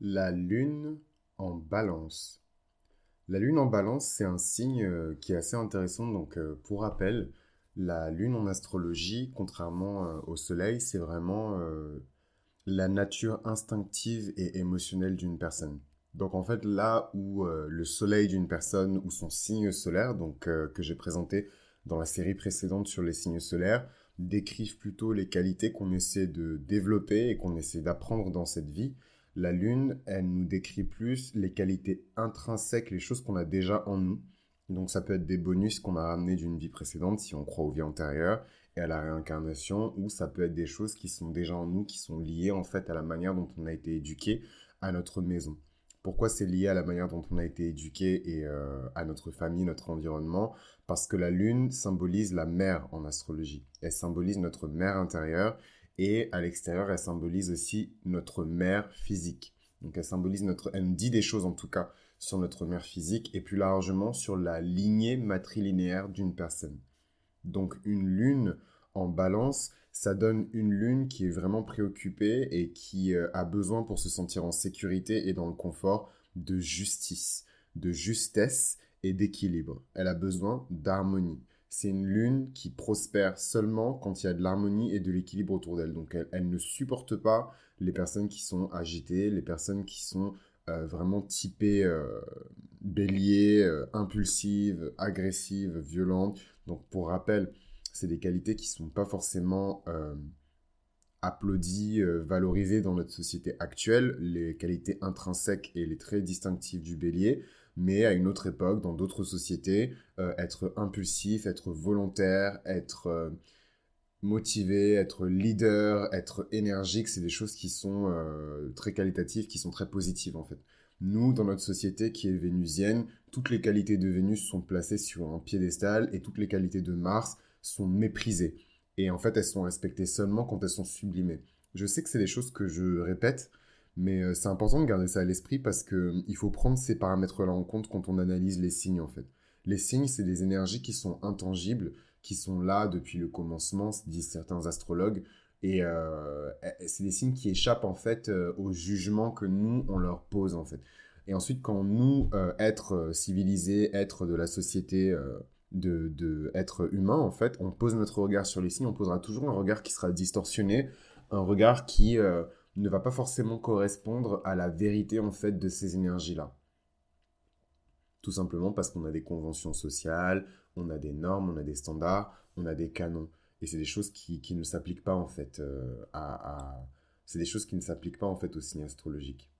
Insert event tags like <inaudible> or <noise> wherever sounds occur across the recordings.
La lune en balance. La lune en balance, c'est un signe euh, qui est assez intéressant. Donc, euh, pour rappel, la lune en astrologie, contrairement euh, au soleil, c'est vraiment la nature instinctive et émotionnelle d'une personne. Donc, en fait, là où le soleil d'une personne ou son signe solaire, donc que j'ai présenté dans la série précédente sur les signes solaires, décrivent plutôt les qualités qu'on essaie de développer et qu'on essaie d'apprendre dans cette vie la lune, elle nous décrit plus les qualités intrinsèques, les choses qu'on a déjà en nous. Donc ça peut être des bonus qu'on a ramenés d'une vie précédente si on croit aux vies antérieures et à la réincarnation, ou ça peut être des choses qui sont déjà en nous, qui sont liées en fait à la manière dont on a été éduqué à notre maison. Pourquoi c'est lié à la manière dont on a été éduqué et euh, à notre famille, notre environnement? Parce que la lune symbolise la mère en astrologie. Elle symbolise notre mère intérieure et à l'extérieur, elle symbolise aussi notre mère physique. Donc elle symbolise notre, elle dit des choses en tout cas sur notre mère physique et plus largement sur la lignée matrilinéaire d'une personne. Donc une lune en balance, ça donne une lune qui est vraiment préoccupée et qui euh, a besoin pour se sentir en sécurité et dans le confort de justice, de justesse et d'équilibre. Elle a besoin d'harmonie c'est une lune qui prospère seulement quand il y a de l'harmonie et de l'équilibre autour d'elle. Donc elle, ne supporte pas les personnes qui sont agitées, les personnes qui sont euh, vraiment typées euh, bélier, euh, impulsives, agressives, violentes. Donc pour rappel, c'est des qualités qui ne sont pas forcément applaudies, valorisées dans notre société actuelle, les qualités intrinsèques et les traits distinctifs du bélier mais à une autre époque, dans d'autres sociétés, euh, être impulsif, être volontaire, être euh, motivé, être leader, être énergique, c'est des choses qui sont euh, très qualitatives, qui sont très positives en fait. Nous, dans notre société qui est vénusienne, toutes les qualités de Vénus sont placées sur un piédestal et toutes les qualités de Mars sont méprisées. Et en fait, elles sont respectées seulement quand elles sont sublimées. Je sais que c'est des choses que je répète, mais euh, c'est important de garder ça à l'esprit parce qu'il euh, faut prendre ces paramètres-là en compte quand on analyse les signes en fait. Les signes, c'est des énergies qui sont intangibles, qui sont là depuis le commencement, disent certains astrologues, et euh, c'est des signes qui échappent en fait au jugement que nous on leur pose en fait. Et ensuite, quand nous, être civilisés, être de la société, de, de être humain en fait, on pose notre regard sur les signes, on posera toujours un regard qui sera distorsionné, un regard qui ne va pas forcément correspondre à la vérité en fait de ces énergies-là. Tout simplement parce qu'on a des conventions sociales, on a des normes, on a des standards, on a des canons. Et c'est des choses qui, ne s'appliquent pas en fait euh, à.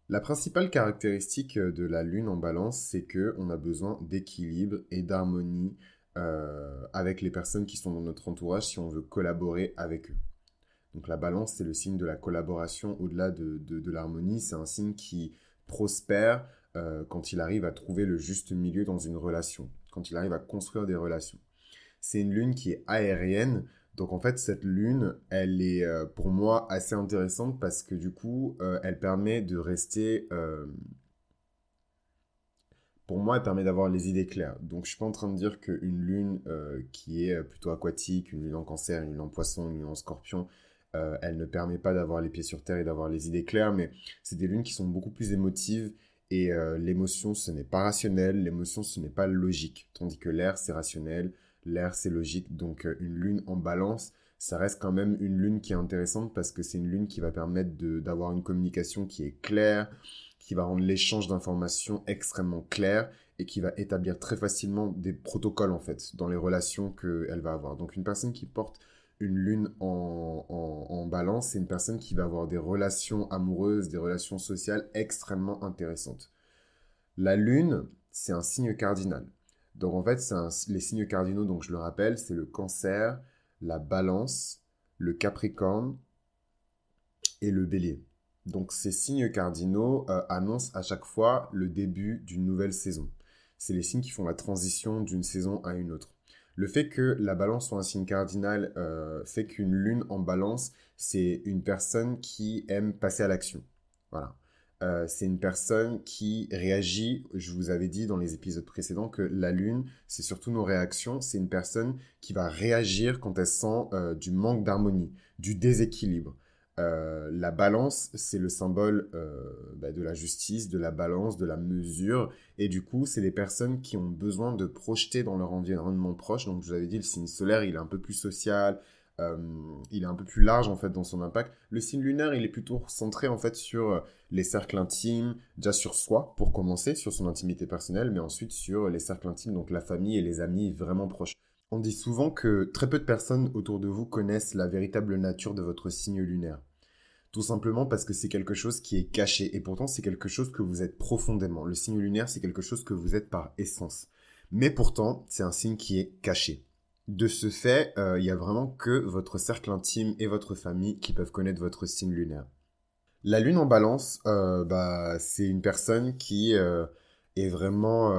La principale caractéristique de la lune en balance, c'est que on a besoin d'équilibre et d'harmonie euh, avec les personnes qui sont dans notre entourage si on veut collaborer avec eux. Donc la balance, c'est le signe de la collaboration au-delà de, l'harmonie. C'est un signe qui prospère euh, quand il arrive à trouver le juste milieu dans une relation, quand il arrive à construire des relations. C'est une lune qui est aérienne. Donc en fait, cette lune, elle est euh, pour moi assez intéressante parce que du coup, euh, elle permet de rester... pour moi, elle permet d'avoir les idées claires. Donc je suis pas en train de dire qu'une lune qui est plutôt aquatique, une lune en cancer, une lune en poisson, une lune en scorpion, euh, elle ne permet pas d'avoir les pieds sur terre et d'avoir les idées claires, mais c'est des lunes qui sont beaucoup plus émotives et euh, l'émotion, ce n'est pas rationnel, l'émotion, ce n'est pas logique, tandis que l'air, c'est rationnel, l'air, c'est logique. Donc euh, une lune en balance, ça reste quand même une lune qui est intéressante parce que c'est une lune qui va permettre d'avoir une communication qui est claire, qui va rendre l'échange d'informations extrêmement clair et qui va établir très facilement des protocoles en fait dans les relations qu'elle va avoir. Donc une personne qui porte une lune en, balance, c'est une personne qui va avoir des relations amoureuses, des relations sociales extrêmement intéressantes. La lune, c'est un signe cardinal. Donc en fait, les signes cardinaux, donc je le rappelle, c'est le cancer, la balance, le capricorne et le bélier. Donc ces signes cardinaux euh, annoncent à chaque fois le début d'une nouvelle saison. C'est les signes qui font la transition d'une saison à une autre. Le fait que la balance soit un signe cardinal euh, fait qu'une lune en balance, c'est une personne qui aime passer à l'action. Voilà. Euh, c'est une personne qui réagit. Je vous avais dit dans les épisodes précédents que la lune, c'est surtout nos réactions. C'est une personne qui va réagir quand elle sent euh, du manque d'harmonie, du déséquilibre. La balance, c'est le symbole bah, de la justice, de la balance, de la mesure. Et du coup, c'est les personnes qui ont besoin de projeter dans leur environnement proche. Donc, je vous avais dit, le signe solaire, il est un peu plus social, euh, il est un peu plus large en fait dans son impact. Le signe lunaire, il est plutôt centré en fait sur euh, les cercles intimes, déjà sur soi pour commencer, sur son intimité personnelle, mais ensuite sur les cercles intimes, donc la famille et les amis vraiment proches. On dit souvent que très peu de personnes autour de vous connaissent la véritable nature de votre signe lunaire. Tout simplement parce que c'est quelque chose qui est caché et pourtant c'est quelque chose que vous êtes profondément. Le signe lunaire, c'est quelque chose que vous êtes par essence. Mais pourtant, c'est un signe qui est caché. De ce fait, euh, il n'y a vraiment que votre cercle intime et votre famille qui peuvent connaître votre signe lunaire. La lune en balance, euh, bah, c'est une personne qui euh, est vraiment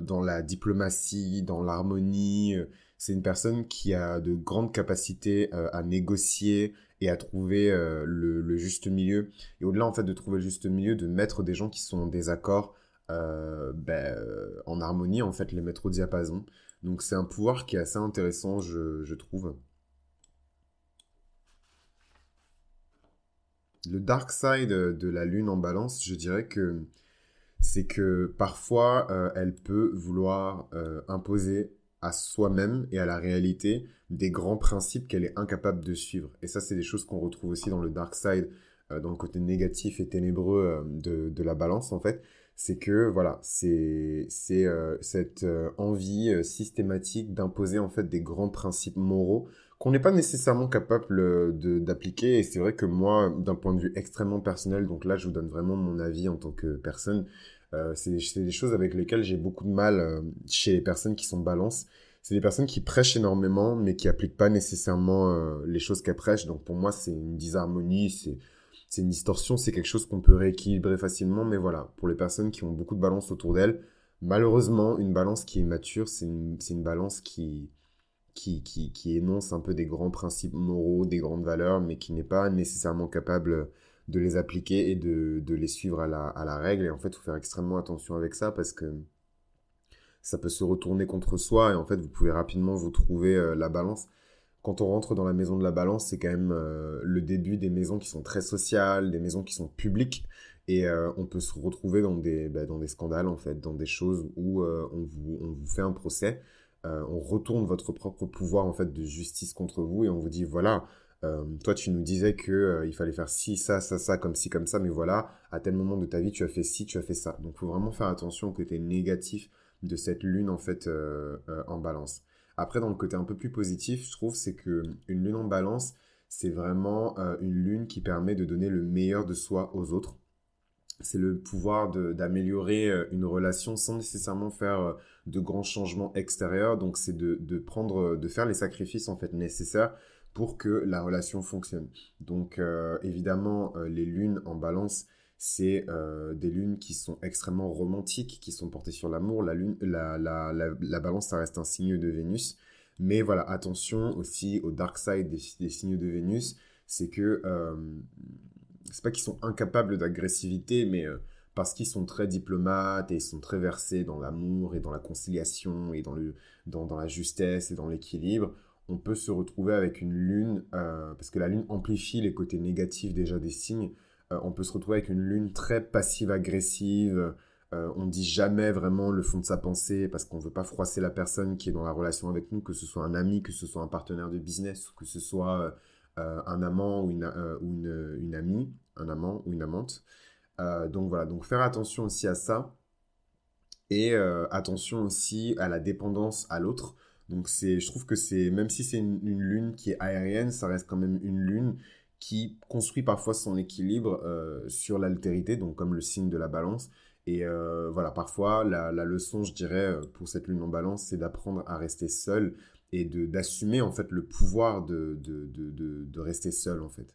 dans la diplomatie, dans l'harmonie. C'est une personne qui a de grandes capacités à négocier et à trouver le, juste milieu. Et au-delà en fait de trouver le juste milieu, de mettre des gens qui sont en désaccord ben, en harmonie, en fait, les mettre au diapason. Donc c'est un pouvoir qui est assez intéressant, je, trouve. Le dark side de la lune en balance, je dirais que c'est que parfois euh, elle peut vouloir euh, imposer à soi-même et à la réalité des grands principes qu'elle est incapable de suivre. Et ça, c'est des choses qu'on retrouve aussi dans le dark side, euh, dans le côté négatif et ténébreux de, de, la balance, en fait c'est que voilà, c'est euh, cette euh, envie euh, systématique d'imposer en fait des grands principes moraux qu'on n'est pas nécessairement capable d'appliquer. Et c'est vrai que moi, d'un point de vue extrêmement personnel, donc là, je vous donne vraiment mon avis en tant que personne. C'est des choses avec lesquelles j'ai beaucoup de mal chez les personnes qui sont balance. C'est des personnes qui prêchent énormément, mais qui appliquent pas nécessairement les choses qu'elles prêchent. Donc pour moi, c'est une disharmonie. C'est une distorsion, c'est quelque chose qu'on peut rééquilibrer facilement, mais voilà, pour les personnes qui ont beaucoup de balance autour d'elles, malheureusement, une balance qui est mature, c'est une, balance qui, énonce un peu des grands principes moraux, des grandes valeurs, mais qui n'est pas nécessairement capable de les appliquer et de, de les suivre à la, à la, règle. Et en fait, il faut faire extrêmement attention avec ça parce que ça peut se retourner contre soi et en fait, vous pouvez rapidement vous trouver euh, la balance quand on rentre dans la maison de la balance, c'est quand même euh, le début des maisons qui sont très sociales, des maisons qui sont publiques. Et euh, on peut se retrouver dans des, bah, dans des scandales, en fait, dans des choses où on, vous, on vous fait un procès, on retourne votre propre pouvoir, en fait, de justice contre vous et on vous dit, voilà, toi, tu nous disais que il fallait faire ci, ça, ça, ça, comme ci, comme ça, mais voilà, à tel moment de ta vie, tu as fait ci, tu as fait ça. Donc, faut vraiment faire attention au côté négatif de cette lune, en fait, en balance. Après, dans le côté un peu plus positif, je trouve, c'est que une lune en balance, c'est vraiment euh, une lune qui permet de donner le meilleur de soi aux autres. C'est le pouvoir d'améliorer euh, une relation sans nécessairement faire euh, de grands changements extérieurs. Donc, c'est de, de, prendre, de faire les sacrifices en fait nécessaires pour que la relation fonctionne. Donc, évidemment, les lunes en balance, c'est euh, des lunes qui sont extrêmement romantiques, qui sont portées sur l'amour. La, lune, la, la, la, balance, ça reste un signe de Vénus. Mais voilà, attention aussi au dark side des, signes de Vénus. C'est que, euh, c'est pas qu'ils sont incapables d'agressivité, mais euh, parce qu'ils sont très diplomates et ils sont très versés dans l'amour et dans la conciliation et dans, le, dans, dans la justesse et dans l'équilibre, on peut se retrouver avec une lune, parce que la lune amplifie les côtés négatifs déjà des signes. Euh, on peut se retrouver avec une lune très passive-agressive. Euh, on dit jamais vraiment le fond de sa pensée parce qu'on veut pas froisser la personne qui est dans la relation avec nous, que ce soit un ami, que ce soit un partenaire de business, que ce soit euh, un amant ou, une, une, amie, un amant ou une amante. donc voilà, donc faire attention aussi à ça et attention aussi à la dépendance à l'autre. Donc c'est, je trouve que c'est, même si c'est une, lune qui est aérienne, ça reste quand même une lune qui construit parfois son équilibre euh, sur l'altérité, donc comme le signe de la balance. Et euh, voilà, parfois, la, leçon, je dirais, euh, pour cette lune en balance, c'est d'apprendre à rester seul et d'assumer, en fait, le pouvoir de, de, de, rester seul, en fait.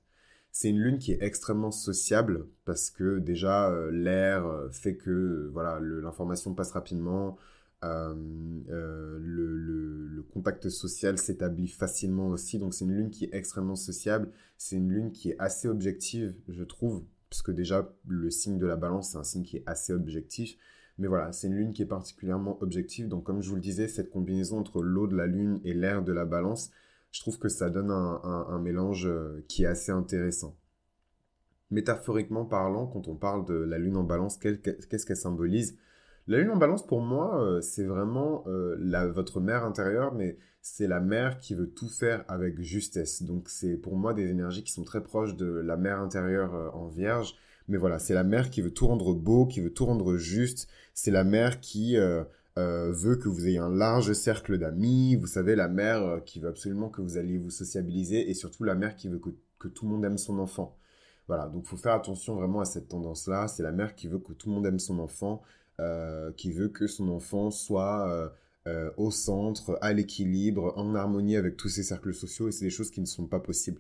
C'est une lune qui est extrêmement sociable parce que déjà, l'air fait que, voilà, l'information passe rapidement, euh, euh, le, contact social s'établit facilement aussi. Donc c'est une lune qui est extrêmement sociable. C'est une lune qui est assez objective, je trouve, puisque déjà le signe de la balance, c'est un signe qui est assez objectif. Mais voilà, c'est une lune qui est particulièrement objective. Donc comme je vous le disais, cette combinaison entre l'eau de la lune et l'air de la balance, je trouve que ça donne un, mélange euh, qui est assez intéressant. métaphoriquement parlant, quand on parle de la lune en balance, qu'est-ce qu'elle symbolise? La lune en balance, pour moi, euh, c'est vraiment euh, votre mère intérieure, mais c'est la mère qui veut tout faire avec justesse. Donc c'est pour moi des énergies qui sont très proches de la mère intérieure euh, en vierge. Mais voilà, c'est la mère qui veut tout rendre beau, qui veut tout rendre juste. C'est la mère qui veut que vous ayez un large cercle d'amis. Vous savez, la mère qui veut absolument que vous alliez vous sociabiliser. Et surtout la mère qui veut que, que tout le monde aime son enfant. Voilà, donc il faut faire attention vraiment à cette tendance-là. C'est la mère qui veut que tout le monde aime son enfant, euh, qui veut que son enfant soit euh, euh, au centre, à l'équilibre, en harmonie avec tous ses cercles sociaux, et c'est des choses qui ne sont pas possibles.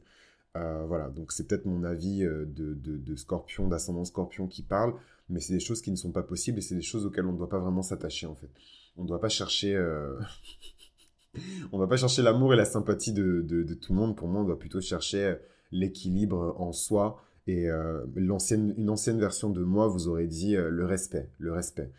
voilà, donc c'est peut-être mon avis de, scorpion, d'ascendant scorpion qui parle, mais c'est des choses qui ne sont pas possibles, et c'est des choses auxquelles on ne doit pas vraiment s'attacher en fait. On ne doit pas chercher... <laughs> on ne pas chercher l'amour et la sympathie de, de, tout le monde. Pour moi, on doit plutôt chercher l'équilibre en soi et euh, l'ancienne, une ancienne version de moi vous aurait dit euh, le respect, le respect.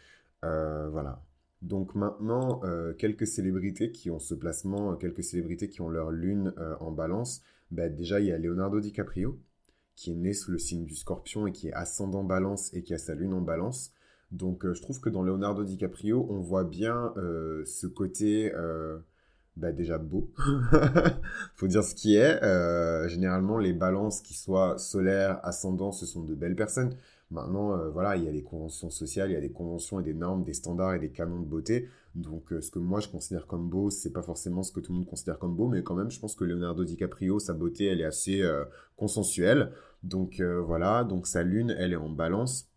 Euh, voilà. Donc maintenant, quelques célébrités qui ont ce placement, quelques célébrités qui ont leur lune en balance. Bah, déjà, il y a Leonardo DiCaprio, qui est né sous le signe du scorpion et qui est ascendant balance et qui a sa lune en balance. Donc je trouve que dans Leonardo DiCaprio, on voit bien ce côté bah, déjà beau. <laughs> Faut dire ce qui est. Euh, généralement, les balances qui soient solaires, ascendants, ce sont de belles personnes. Maintenant, euh, voilà, il y a des conventions sociales, il y a des conventions et des normes, des standards et des canons de beauté. Donc, euh, ce que moi je considère comme beau, c'est pas forcément ce que tout le monde considère comme beau, mais quand même, je pense que Leonardo DiCaprio, sa beauté, elle est assez consensuelle. Donc voilà, donc sa lune, elle est en balance.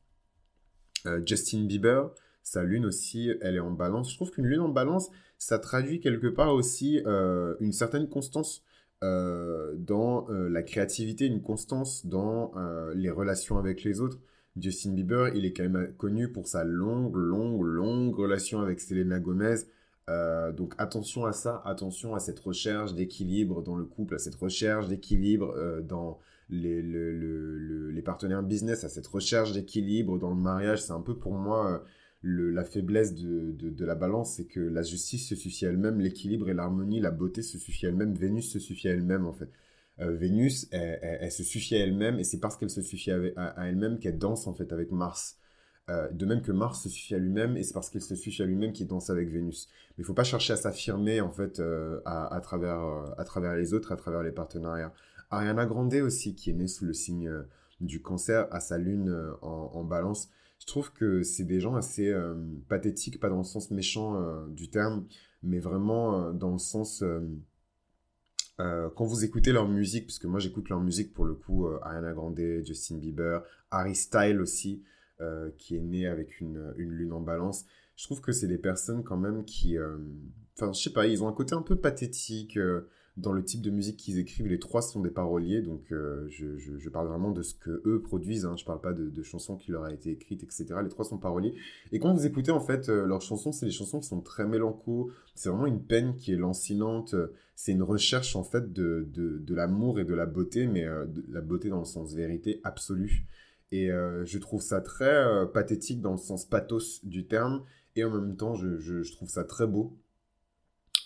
Justin Bieber, sa lune aussi, elle est en balance. Je trouve qu'une lune en balance, ça traduit quelque part aussi euh, une certaine constance euh, dans euh, la créativité, une constance dans les relations avec les autres. Justin Bieber, il est quand même connu pour sa longue, longue, longue relation avec Selena Gomez. donc attention à ça, attention à cette recherche d'équilibre dans le couple, à cette recherche d'équilibre dans les, les, partenaires business, à cette recherche d'équilibre dans le mariage. C'est un peu pour moi la faiblesse de, de, la balance, c'est que la justice se suffit à elle-même, l'équilibre et l'harmonie, la beauté se suffit à elle-même, Vénus se suffit à elle-même en fait. Euh, Vénus, elle, se suffit à elle-même et c'est parce qu'elle se suffit à, elle-même qu'elle danse en fait avec Mars. Euh, de même que Mars se suffit à lui-même et c'est parce qu'il se suffit à lui-même qu'il danse avec Vénus. Mais il faut pas chercher à s'affirmer en fait euh, à, travers, à travers les autres, à travers les partenariats. Ariana Grande aussi, qui est née sous le signe du cancer, à sa lune en, en balance, je trouve que c'est des gens assez euh, pathétiques, pas dans le sens méchant euh, du terme, mais vraiment euh, dans le sens... quand vous écoutez leur musique, puisque moi j'écoute leur musique pour le coup, Ariana Grande, Justin Bieber, Harry Styles aussi, qui est né avec une, une, lune en balance, je trouve que c'est des personnes quand même qui... Enfin, je sais pas, ils ont un côté un peu pathétique dans le type de musique qu'ils écrivent, les trois sont des paroliers, donc euh, je, parle vraiment de ce que eux produisent, hein, je parle pas de, chansons qui leur a été écrites, etc. Les trois sont paroliers. Et quand vous écoutez en fait euh, leurs chansons, c'est des chansons qui sont très mélancoliques, c'est vraiment une peine qui est lancinante, c'est une recherche en fait de, de, l'amour et de la beauté, mais euh, de la beauté dans le sens vérité absolue. Et je trouve ça très pathétique dans le sens pathos du terme, et en même temps je trouve ça très beau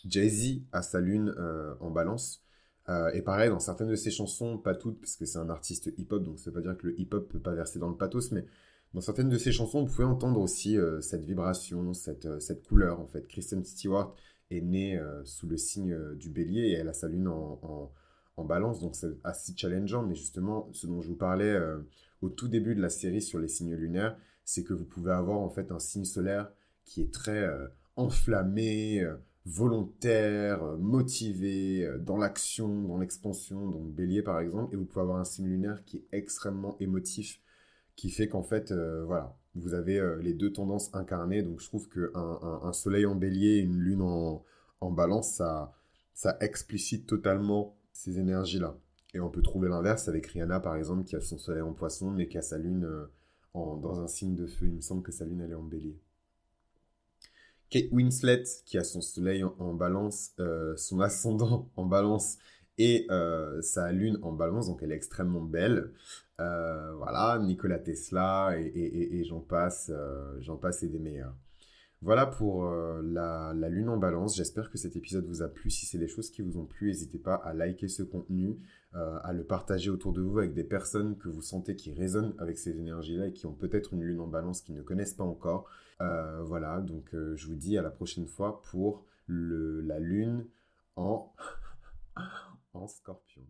Jay-Z a sa lune euh, en balance. Euh, et pareil, dans certaines de ses chansons, pas toutes, parce que c'est un artiste hip-hop, donc ça veut pas dire que le hip-hop peut pas verser dans le pathos, mais dans certaines de ses chansons, vous pouvez entendre aussi euh, cette vibration, cette, cette couleur, en fait. Kristen Stewart est née sous le signe du bélier et elle a sa lune en, en, balance, donc c'est assez challengeant, mais justement, ce dont je vous parlais au tout début de la série sur les signes lunaires, c'est que vous pouvez avoir en fait un signe solaire qui est très enflammé, volontaire, euh, motivé, euh, dans l'action, dans l'expansion, donc bélier par exemple, et vous pouvez avoir un signe lunaire qui est extrêmement émotif, qui fait qu'en fait, euh, voilà, vous avez les deux tendances incarnées, donc je trouve qu'un un, soleil en bélier et une lune en, balance, ça, ça explicite totalement ces énergies-là. Et on peut trouver l'inverse avec Rihanna par exemple, qui a son soleil en poisson, mais qui a sa lune dans un signe de feu, il me semble que sa lune elle est en bélier. Kate Winslet, qui a son soleil en, balance, euh, son ascendant <laughs> en balance et euh, sa lune en balance, donc elle est extrêmement belle. Euh, voilà, Nikola Tesla et, j'en passe, j'en passe et des meilleurs. Voilà pour la, la, lune en balance. J'espère que cet épisode vous a plu. Si c'est des choses qui vous ont plu, n'hésitez pas à liker ce contenu, à le partager autour de vous avec des personnes que vous sentez qui résonnent avec ces énergies-là et qui ont peut-être une lune en balance qu'ils ne connaissent pas encore. Euh, voilà, donc euh, je vous dis à la prochaine fois pour le, la lune en, <laughs> en scorpion.